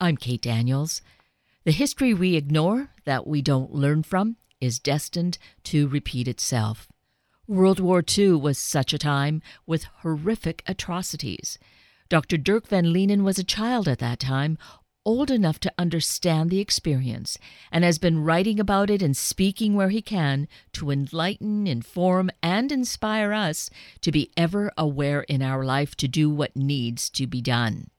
I'm Kate Daniels. The history we ignore, that we don't learn from, is destined to repeat itself. World War II was such a time with horrific atrocities. Dr. Dirk van Leenen was a child at that time, old enough to understand the experience, and has been writing about it and speaking where he can to enlighten, inform, and inspire us to be ever aware in our life to do what needs to be done.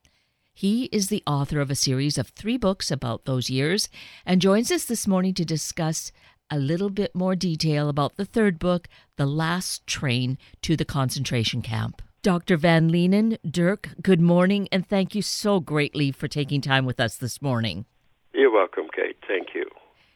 He is the author of a series of three books about those years and joins us this morning to discuss a little bit more detail about the third book, The Last Train to the Concentration Camp. Dr. Van Leenen, Dirk, good morning, and thank you so greatly for taking time with us this morning. You're welcome, Kate. Thank you.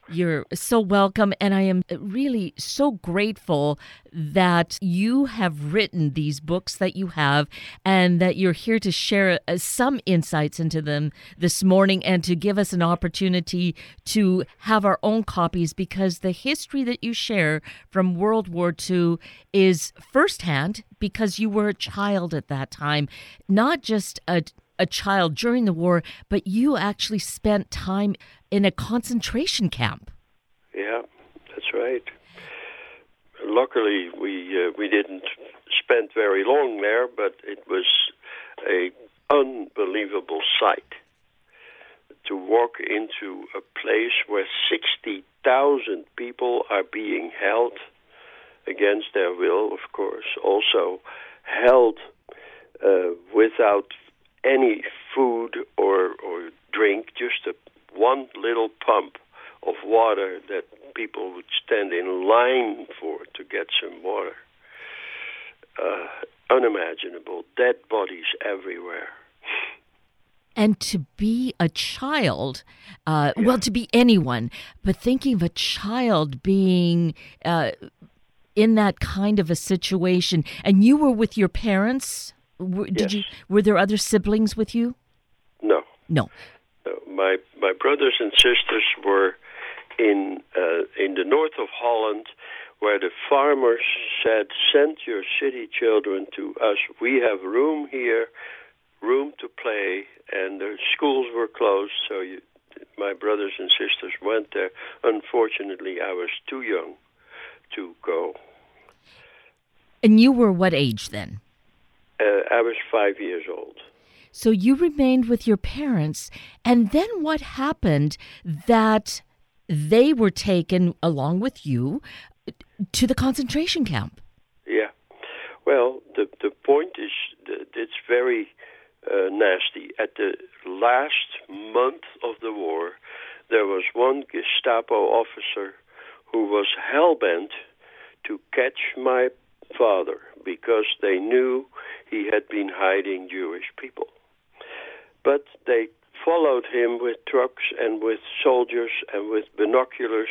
You're so welcome, and I am really so grateful that you have written these books that you have and that you're here to share uh, some insights into them this morning and to give us an opportunity to have our own copies because the history that you share from World War II is firsthand because you were a child at that time, not just a a child during the war, but you actually spent time in a concentration camp. Yeah, that's right. Luckily, we uh, we didn't spend very long there, but it was a unbelievable sight to walk into a place where sixty thousand people are being held against their will, of course, also held uh, without any food or, or drink, just a, one little pump of water that people would stand in line for to get some water. Uh, unimaginable. Dead bodies everywhere. And to be a child, uh, yeah. well, to be anyone, but thinking of a child being uh, in that kind of a situation, and you were with your parents did yes. you? Were there other siblings with you? No. No. no my my brothers and sisters were in uh, in the north of Holland, where the farmers said, "Send your city children to us. We have room here, room to play." And the schools were closed, so you, my brothers and sisters went there. Unfortunately, I was too young to go. And you were what age then? Uh, I was five years old. So you remained with your parents, and then what happened that they were taken along with you to the concentration camp? Yeah. Well, the the point is it's very uh, nasty. At the last month of the war, there was one Gestapo officer who was hell bent to catch my father because they knew he had been hiding Jewish people. But they followed him with trucks and with soldiers and with binoculars,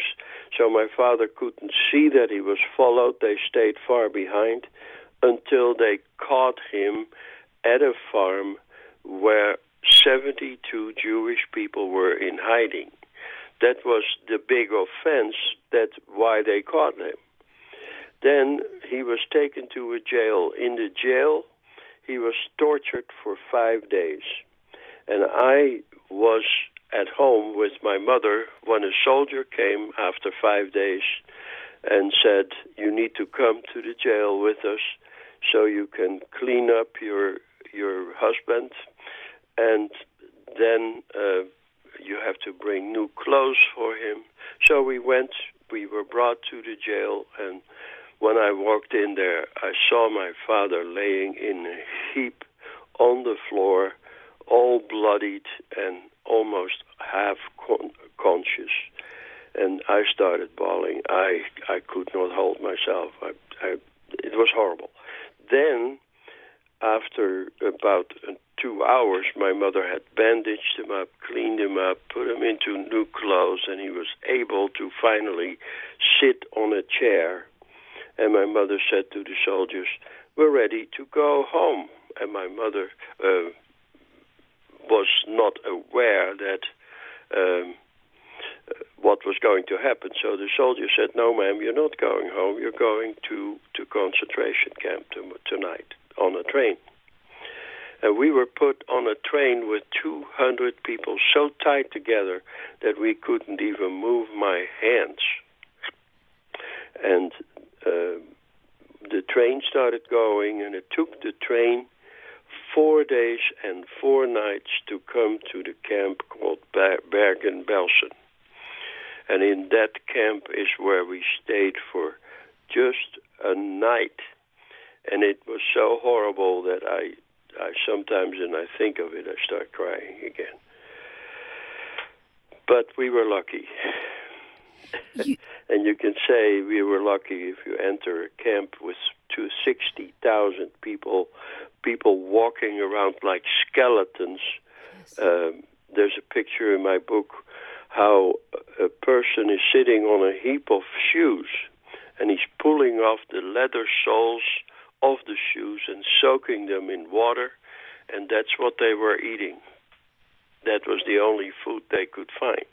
so my father couldn't see that he was followed. They stayed far behind until they caught him at a farm where 72 Jewish people were in hiding. That was the big offense. That's why they caught him. Then he was taken to a jail. In the jail, he was tortured for five days. And I was at home with my mother when a soldier came after five days and said, You need to come to the jail with us so you can clean up your your husband and then uh, you have to bring new clothes for him. So we went, we were brought to the jail, and when I walked in there, I saw my father laying in a heap on the floor, all bloodied and almost half con- conscious. And I started bawling. I I could not hold myself. I, I, it was horrible. Then, after about uh, two hours, my mother had bandaged him up, cleaned him up, put him into new clothes, and he was able to finally sit on a chair and my mother said to the soldiers, We're ready to go home. And my mother uh, was not aware that um, what was going to happen. So the soldier said, "No, ma'am, you're not going home. You're going to to concentration camp to, tonight on a train." And we were put on a train with 200 people so tight together that we couldn't even move my hands. And uh, the train started going, and it took the train four days and four nights to come to the camp called Bergen-Belsen. And in that camp is where we stayed for just a night. And it was so horrible that I, I sometimes, when I think of it, I start crying again. But we were lucky. You... and you can say we were lucky if you enter a camp with to 60,000 people, people walking around like skeletons. Yes. Um, there's a picture in my book how a person is sitting on a heap of shoes and he's pulling off the leather soles of the shoes and soaking them in water, and that's what they were eating. That was the only food they could find.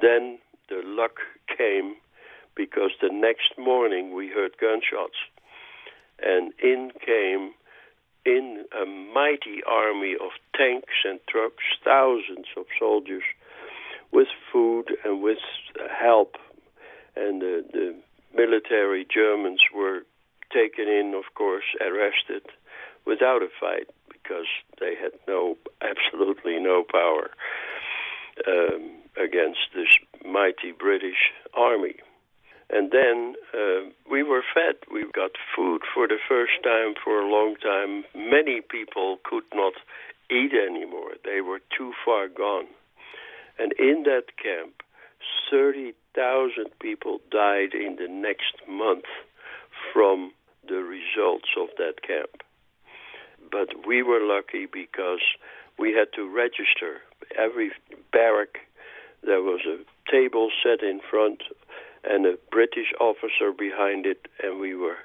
Then the luck came because the next morning we heard gunshots, and in came in a mighty army of tanks and trucks, thousands of soldiers with food and with help. And the, the military Germans were taken in, of course, arrested without a fight because they had no, absolutely no power um, against this mighty British army. And then uh, we were fed. We got food for the first time for a long time. Many people could not eat anymore. They were too far gone. And in that camp, 30,000 people died in the next month from the results of that camp. But we were lucky because we had to register. Every barrack, there was a table set in front and a British officer behind it, and we were,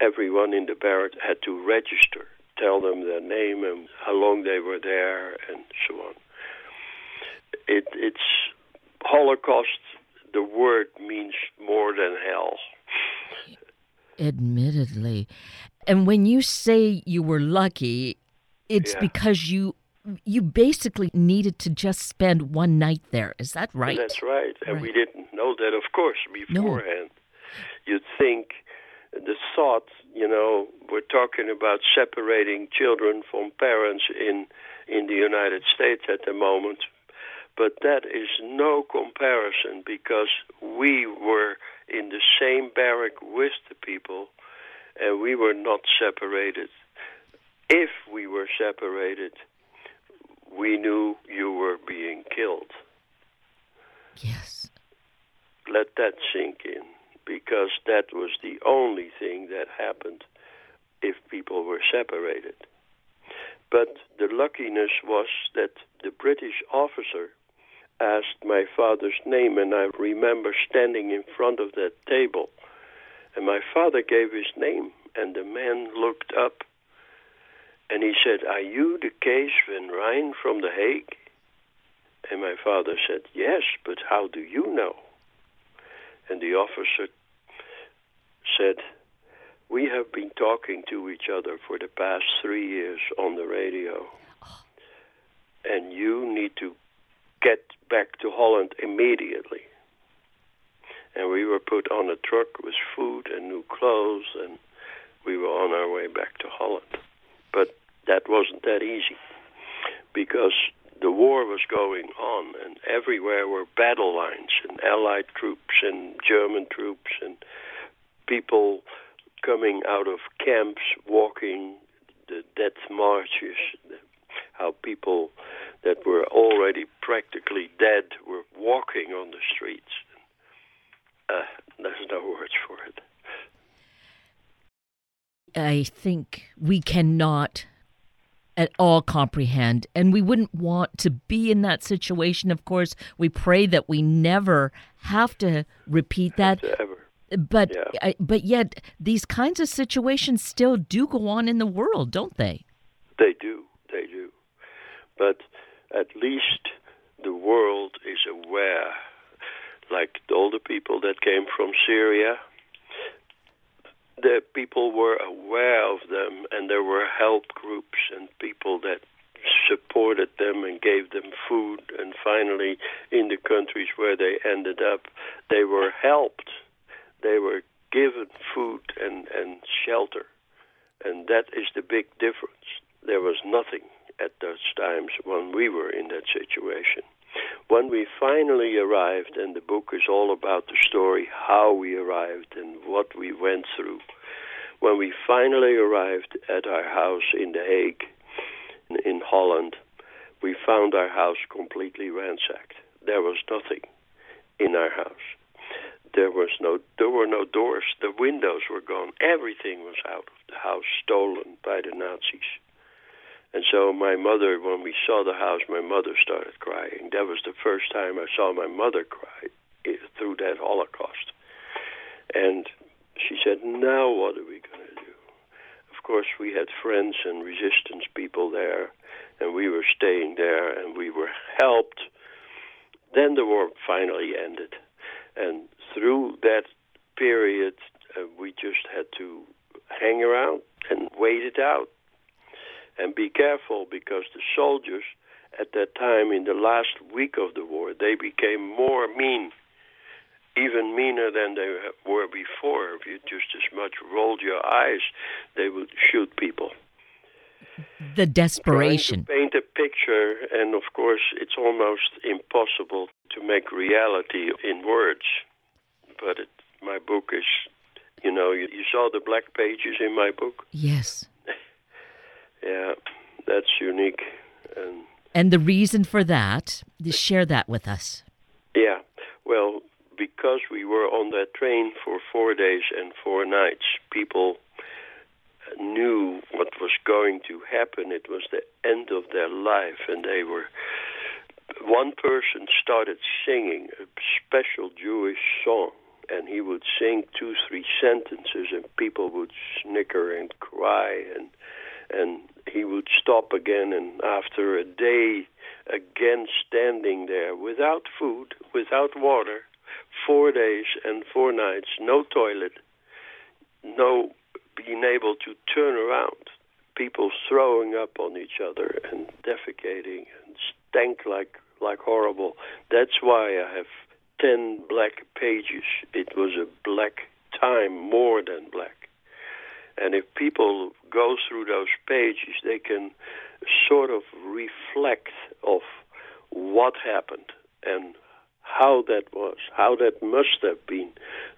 everyone in the barrack had to register, tell them their name and how long they were there, and so on it, it's Holocaust. The word means more than hell. Admittedly, and when you say you were lucky, it's yeah. because you you basically needed to just spend one night there. Is that right? That's right. And right. we didn't know that, of course, beforehand. No. You'd think the thought, you know, we're talking about separating children from parents in in the United States at the moment but that is no comparison because we were in the same barrack with the people and we were not separated. If we were separated, we knew you were being killed. Yes. Let that sink in because that was the only thing that happened if people were separated. But the luckiness was that the British officer asked my father's name, and I remember standing in front of that table. And my father gave his name, and the man looked up and he said, Are you the Kees van Rijn from The Hague? And my father said, Yes, but how do you know? And the officer said, We have been talking to each other for the past three years on the radio. Oh. And you need to get back to Holland immediately. And we were put on a truck with food and new clothes, and we were on our way back to Holland. That wasn't that easy because the war was going on, and everywhere were battle lines and Allied troops and German troops and people coming out of camps, walking the death marches, how people that were already practically dead were walking on the streets. Uh, there's no words for it. I think we cannot at all comprehend, and we wouldn't want to be in that situation. Of course, we pray that we never have to repeat that. Ever. But yeah. but yet these kinds of situations still do go on in the world, don't they? They do. They do. But at least the world is aware, like all the people that came from Syria, the people were aware of them, and there were help groups and people that supported them and gave them food. And finally, in the countries where they ended up, they were helped. They were given food and, and shelter. And that is the big difference. There was nothing at those times when we were in that situation. When we finally arrived, and the book is all about the story, how we arrived and what we went through. When we finally arrived at our house in The Hague, in Holland, we found our house completely ransacked. There was nothing in our house. There was no there were no doors. The windows were gone. Everything was out of the house, stolen by the Nazis. And so my mother, when we saw the house, my mother started crying. That was the first time I saw my mother cry through that Holocaust. And she said, "Now what are we going to do?" Of course, we had friends and resistance people there, and we were staying there, and we were helped. Then the war finally ended, and through that period, uh, we just had to hang around and wait it out. And be careful because the soldiers at that time, in the last week of the war, they became more mean, even meaner than they were before. If you just as much rolled your eyes, they would shoot people. The desperation. To paint a picture, and of course, it's almost impossible to make reality in words but it, my book is, you know, you, you saw the black pages in my book. Yes. Yeah, that's unique. And, and the reason for that, share that with us. Yeah, well, because we were on that train for four days and four nights, people knew what was going to happen. It was the end of their life, and they were. One person started singing a special Jewish song and he would sing two, three sentences, and people would snicker and cry, and and he would stop again, and after a day, again standing there without food, without water, four days and four nights, no toilet, no being able to turn around, people throwing up on each other and defecating and stank like like horrible. That's why I have 10 black pages. It was a black time more than black. And if people go through those pages, they can sort of reflect of what happened and how that was, how that must have been.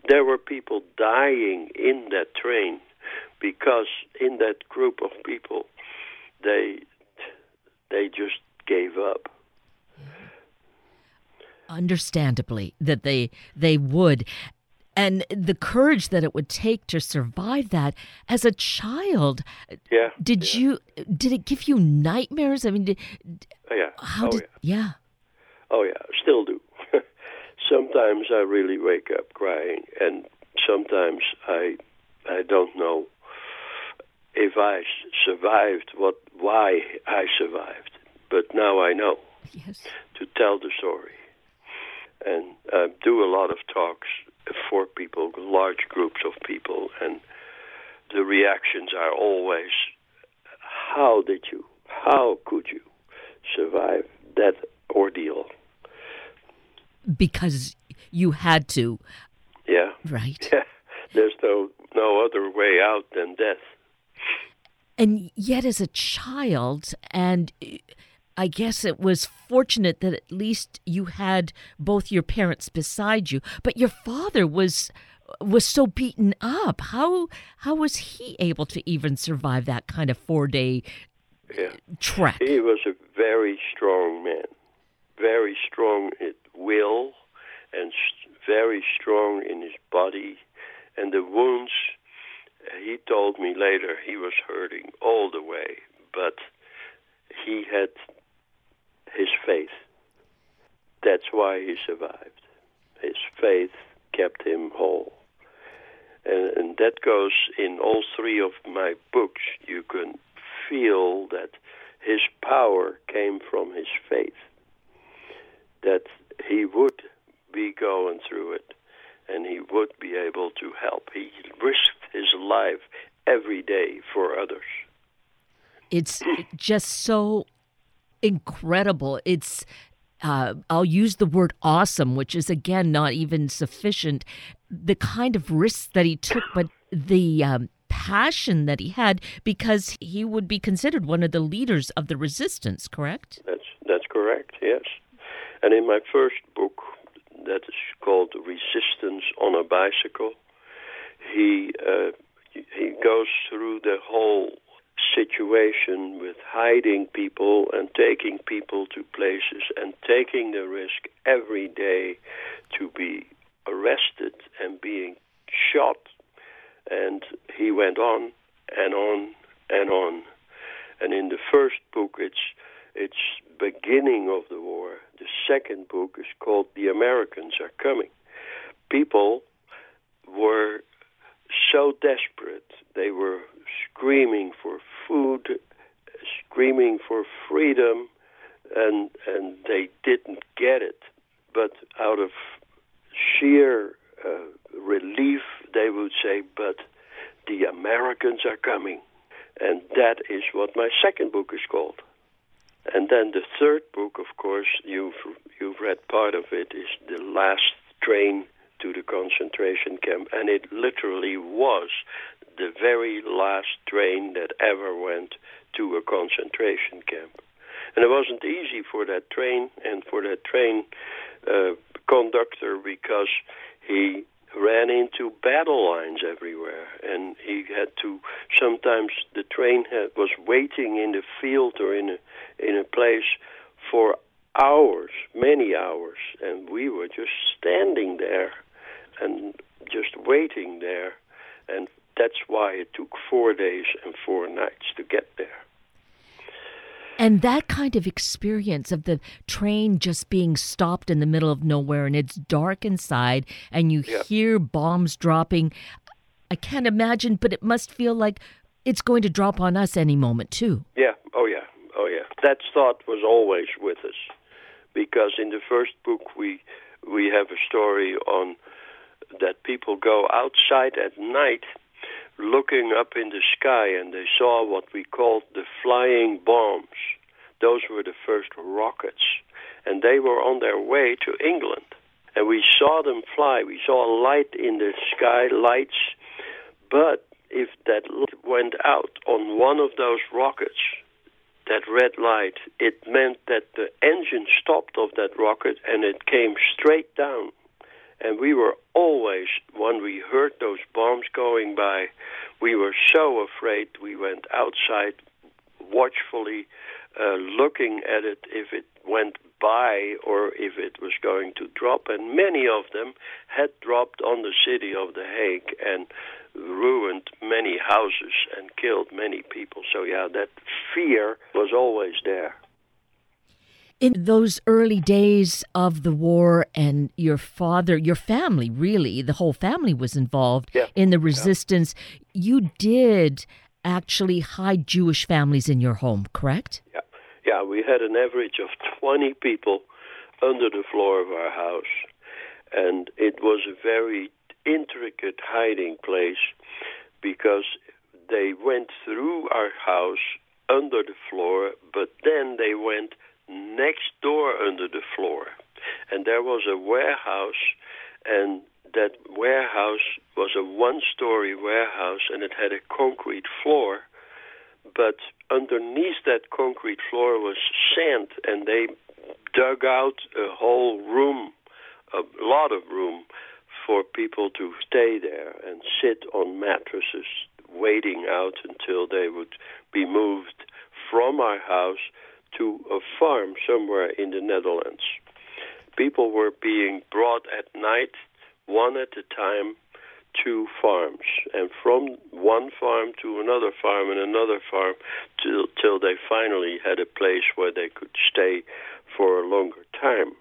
There were people dying in that train because in that group of people, they they just gave up understandably that they they would and the courage that it would take to survive that as a child. Yeah. Did yeah. you did it give you nightmares? I mean did, oh, yeah. how oh, did yeah. yeah. Oh yeah. Still do. Sometimes i really wake up crying and sometimes i i don't know if i survived what why i survived. But now i know yes. to tell the story. And uh, do a lot of talks for people, large groups of people, and the reactions are always, "How did you? How could you survive that ordeal?" Because you had to. Yeah. Right. Yeah. There's no no other way out than death. And yet, as a child, and I guess it was fortunate that at least you had both your parents beside you, but your father was was so beaten up. How how was he able to even survive that kind of four day yeah. trek? He was a very strong man, very strong in will, and very strong in his body, and the wounds. He told me later he was hurting all the way, but he had his faith. That's why he survived. His faith kept him whole. And, and that goes in all three of my books. You can feel that his power came from his faith, that he would be going through it and he would be able to help. He risked his life every day for others. It's just so incredible. It's uh, I'll use the word awesome, which is again not even sufficient. The kind of risks that he took, but the um, passion that he had, because he would be considered one of the leaders of the resistance. Correct? That's that's correct. Yes. And in my first book, that is called "Resistance on a Bicycle," he uh, he goes through the whole situation with hiding people and taking people to places and taking the risk every day to be arrested and being shot. And he went on and on and on. And in the first book, it's it's beginning of the war. The second book is called The Americans Are Coming. People were so desperate. They were screaming for food, screaming for freedom, and and they didn't get it. But out of sheer uh, relief, they would say, "But the Americans are coming," and that is what my second book is called. And then the third book, of course, you've you've read part of it, is the last train to the concentration camp, and it literally was the very last train that ever went to a concentration camp. And it wasn't easy for that train and for that train uh, conductor because he ran into battle lines everywhere, and he had to. Sometimes the train had, was waiting in the field or in a in a place for hours, many hours, and we were just standing there and just waiting there. And that's why it took four days and four nights to get there. And that kind of experience of the train just being stopped in the middle of nowhere and it's dark inside and you yeah. hear bombs dropping. I can't imagine, but it must feel like it's going to drop on us any moment, too. Yeah, oh, yeah, oh, yeah. That thought was always with us because in the first book we we have a story on that people go outside at night looking up in the sky and they saw what we called the flying bombs. Those were the first rockets. And they were on their way to England. And we saw them fly. We saw light in the sky, lights. But if that went out on one of those rockets, that red light, it meant that the engine stopped of that rocket and it came straight down and we were always, when we heard those bombs going by, we were so afraid we went outside watchfully uh, looking at it if it went by or if it was going to drop. And many of them had dropped on the city of The Hague and ruined many houses and killed many people. So, yeah, that fear was always there in those early days of the war and your father your family really the whole family was involved yeah. in the resistance yeah. you did actually hide jewish families in your home correct yeah yeah we had an average of 20 people under the floor of our house and it was a very intricate hiding place because they went through our house under the floor but then they went next door under the floor. And there was a warehouse, and that warehouse was a one story warehouse, and it had a concrete floor. But underneath that concrete floor was sand, and they dug out a whole room, a lot of room, for people to stay there and sit on mattresses, waiting out until they would be moved from our house to a farm somewhere in the Netherlands. People were being brought at night, one at a time, to farms, and from one farm to another farm and another farm till, till they finally had a place where they could stay for a longer time.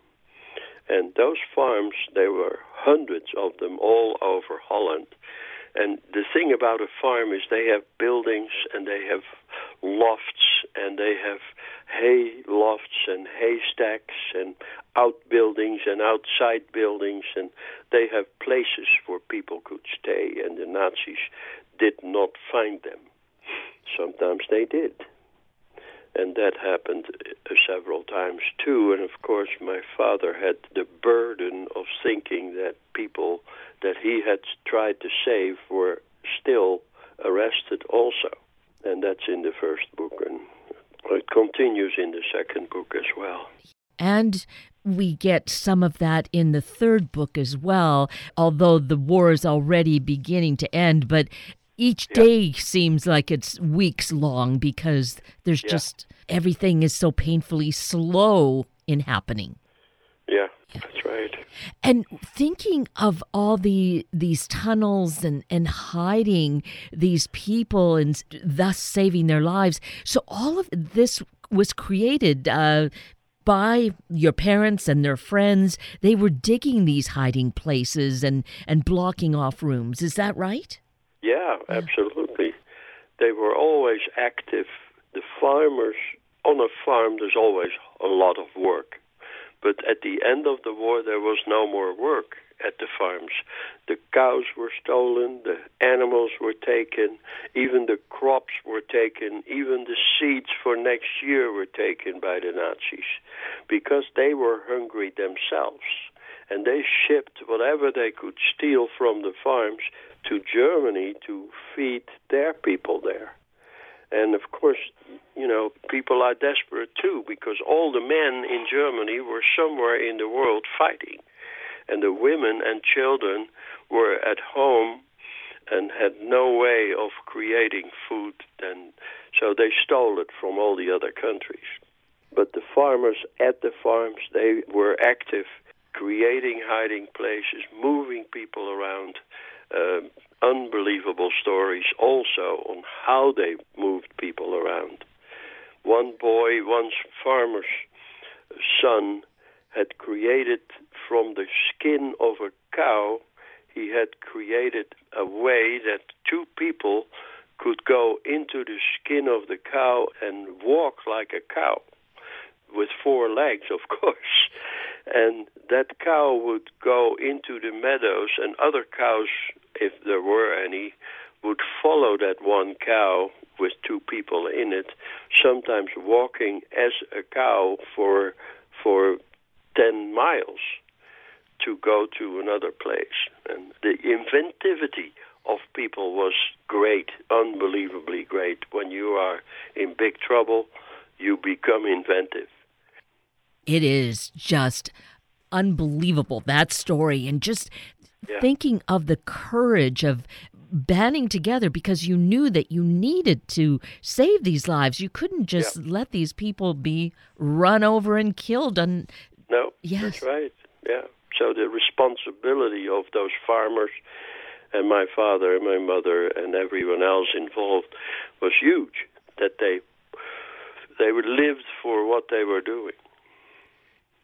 And those farms, there were hundreds of them all over Holland. And the thing about a farm is they have buildings and they have lofts and they have hay lofts and haystacks and outbuildings and outside buildings and they have places where people could stay and the Nazis did not find them. Sometimes they did. and that happened uh, several times too. And of course, my father had the burden of thinking that people that he had tried to save were still arrested also. And that's in the first book, and it continues in the second book as well. And we get some of that in the third book as well, although the war is already beginning to end. But each yeah. day seems like it's weeks long because there's yeah. just everything is so painfully slow in happening. That's right. And thinking of all the these tunnels and and hiding these people and thus saving their lives. So all of this was created uh, by your parents and their friends. They were digging these hiding places and, and blocking off rooms. Is that right? Yeah, absolutely. They were always active. The farmers on a farm, there's always a lot of work. But at the end of the war, there was no more work at the farms. The cows were stolen, the animals were taken, even the crops were taken, even the seeds for next year were taken by the Nazis because they were hungry themselves. And they shipped whatever they could steal from the farms to Germany to feed their people there. And of course, you know, people are desperate too because all the men in Germany were somewhere in the world fighting. And the women and children were at home and had no way of creating food. And so they stole it from all the other countries. But the farmers at the farms they were active creating hiding places moving people around uh, unbelievable stories also on how they moved people around one boy one farmer's son had created from the skin of a cow, he had created a way that two people could go into the skin of the cow and walk like a cow with four legs, of course. And that cow would go into the meadows, and other cows, if there were any, would follow that one cow with two people in it, sometimes walking as a cow for for 10 miles to go to another place. And the inventivity of people was great, unbelievably great. When you are in big trouble, you become inventive. It is just unbelievable, that story. And just yeah. thinking of the courage of banding together because you knew that you needed to save these lives. You couldn't just yeah. let these people be run over and killed. And no, yes. that's right. Yeah. So the responsibility of those farmers and my father and my mother and everyone else involved was huge. That they they lived for what they were doing.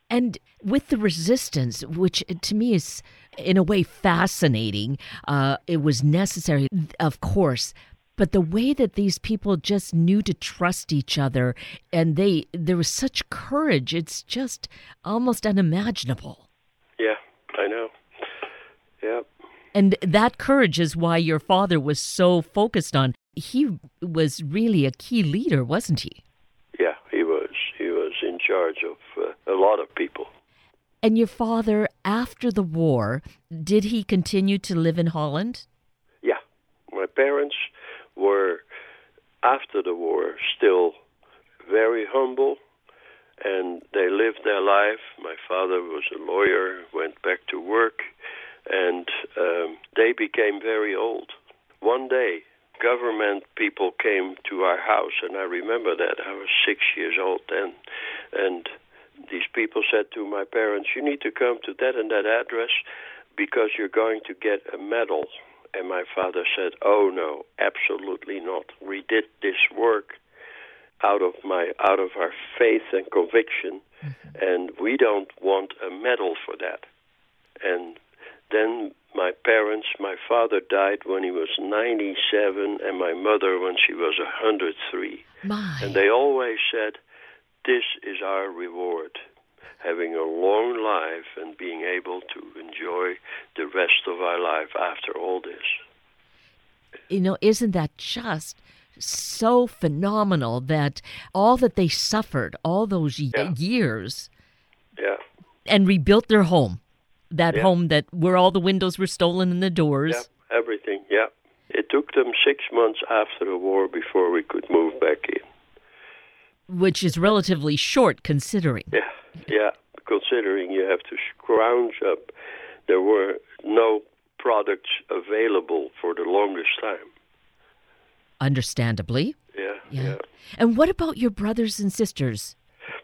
And with the resistance, which to me is in a way fascinating, uh, it was necessary, of course, but the way that these people just knew to trust each other and they there was such courage it's just almost unimaginable. Yeah i know. Yeah. And that courage is why your father was so focused on he was really a key leader wasn't he? Yeah he was he was in charge of uh, a lot of people and your father after the war did he continue to live in holland yeah my parents were, after the war, still very humble and they lived their life. My father was a lawyer, went back to work, and um, they became very old. One day, government people came to our house, and I remember that. I was six years old then, and these people said to my parents, You need to come to that and that address because you're going to get a medal and my father said, "Oh no, absolutely not. We did this work out of my out of our faith and conviction, mm-hmm. and we don't want a medal for that." And then my parents, my father died when he was 97, and my mother when she was 103. My. And they always said, "This is our reward." having a long life and being able to enjoy the rest of our life after all this. You know, isn't that just so phenomenal that all that they suffered all those Yeah. years Yeah. and rebuilt their home. That Yeah. home that where all the windows were stolen and the doors. Yeah. Everything. Yeah. It took them six months after the war before we could move back in. Which is relatively short considering. Yeah. Yeah. Considering you have to scrounge up, there were no products available for the longest time. Understandably. Yeah. Yeah. yeah. And what about your brothers and sisters?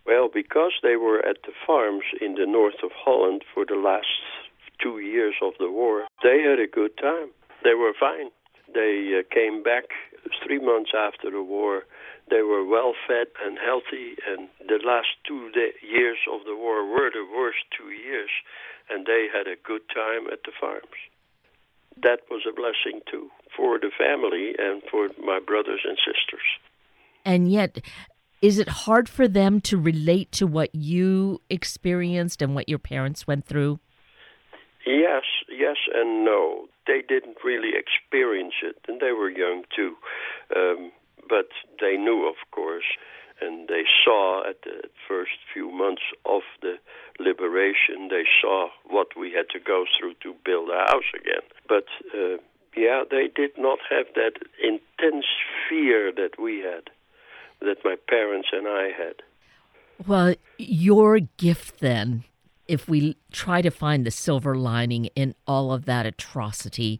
Well, because they were at the farms in the north of Holland for the last two years of the war, they had a good time. They were fine. They uh, came back three months after the war. They were well fed and healthy, and the last two da years of the war were the worst two years, and they had a good time at the farms. That was a blessing too for the family and for my brothers and sisters. And yet, is it hard for them to relate to what you experienced and what your parents went through? Yes, yes, and no. They didn't really experience it, and they were young too. Um, but they knew, of course, and they saw at the first few months of the liberation, they saw what we had to go through to build a house again. But uh, yeah, they did not have that intense fear that we had, that my parents and I had. Well, your gift then, if we try to find the silver lining in all of that atrocity,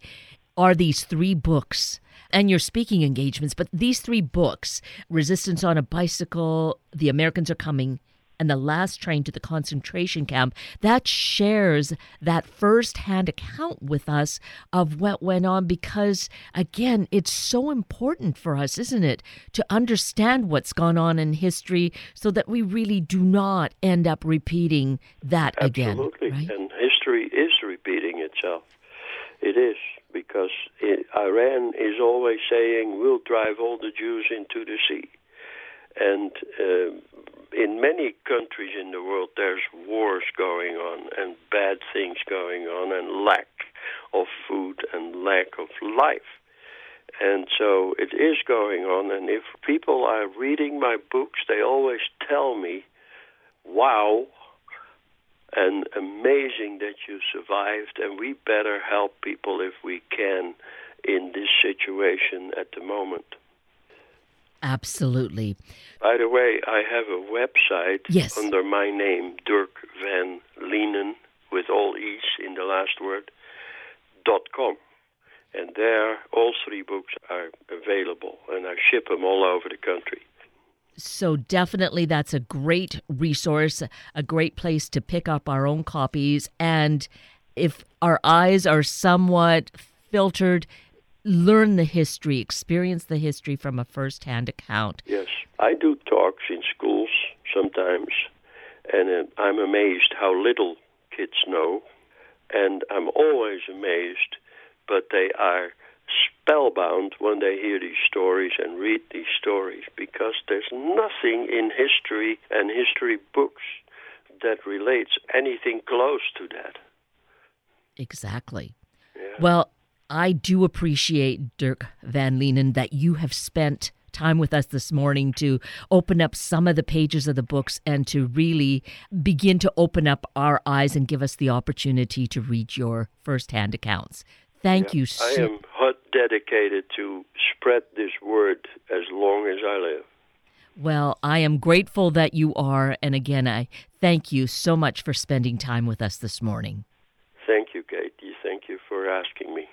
are these three books and your speaking engagements. But these three books Resistance on a Bicycle, The Americans Are Coming, and The Last Train to the Concentration Camp that shares that firsthand account with us of what went on because, again, it's so important for us, isn't it, to understand what's gone on in history so that we really do not end up repeating that again. Absolutely. Right? And history is repeating itself. It is, because Iran is always saying, we'll drive all the Jews into the sea. And uh, in many countries in the world, there's wars going on and bad things going on and lack of food and lack of life. And so it is going on. And if people are reading my books, they always tell me, wow, and amazing that you survived, and we better help people if we can in this situation at the moment. Absolutely. By the way, I have a website Yes. under my name, Dirk Van Leenen, with all E's in the last word, dot com. And there, all three books are available, and I ship them all over the country. So, definitely, that's a great resource, a great place to pick up our own copies. And if our eyes are somewhat filtered, learn the history, experience the history from a first hand account. Yes, I do talks in schools sometimes, and uh, I'm amazed how little kids know, and I'm always amazed, but they are spellbound when they hear these stories and read these stories because there's nothing in history and history books that relates anything close to that. Exactly. Yeah. Well, I do appreciate, Dirk Van Leenen, that you have spent time with us this morning to open up some of the pages of the books and to really begin to open up our eyes and give us the opportunity to read your firsthand accounts. Thank you I so am hot dedicated to spread this word as long as I live. Well, I am grateful that you are. And again, I thank you so much for spending time with us this morning. Thank you, Katie. Thank you for asking me.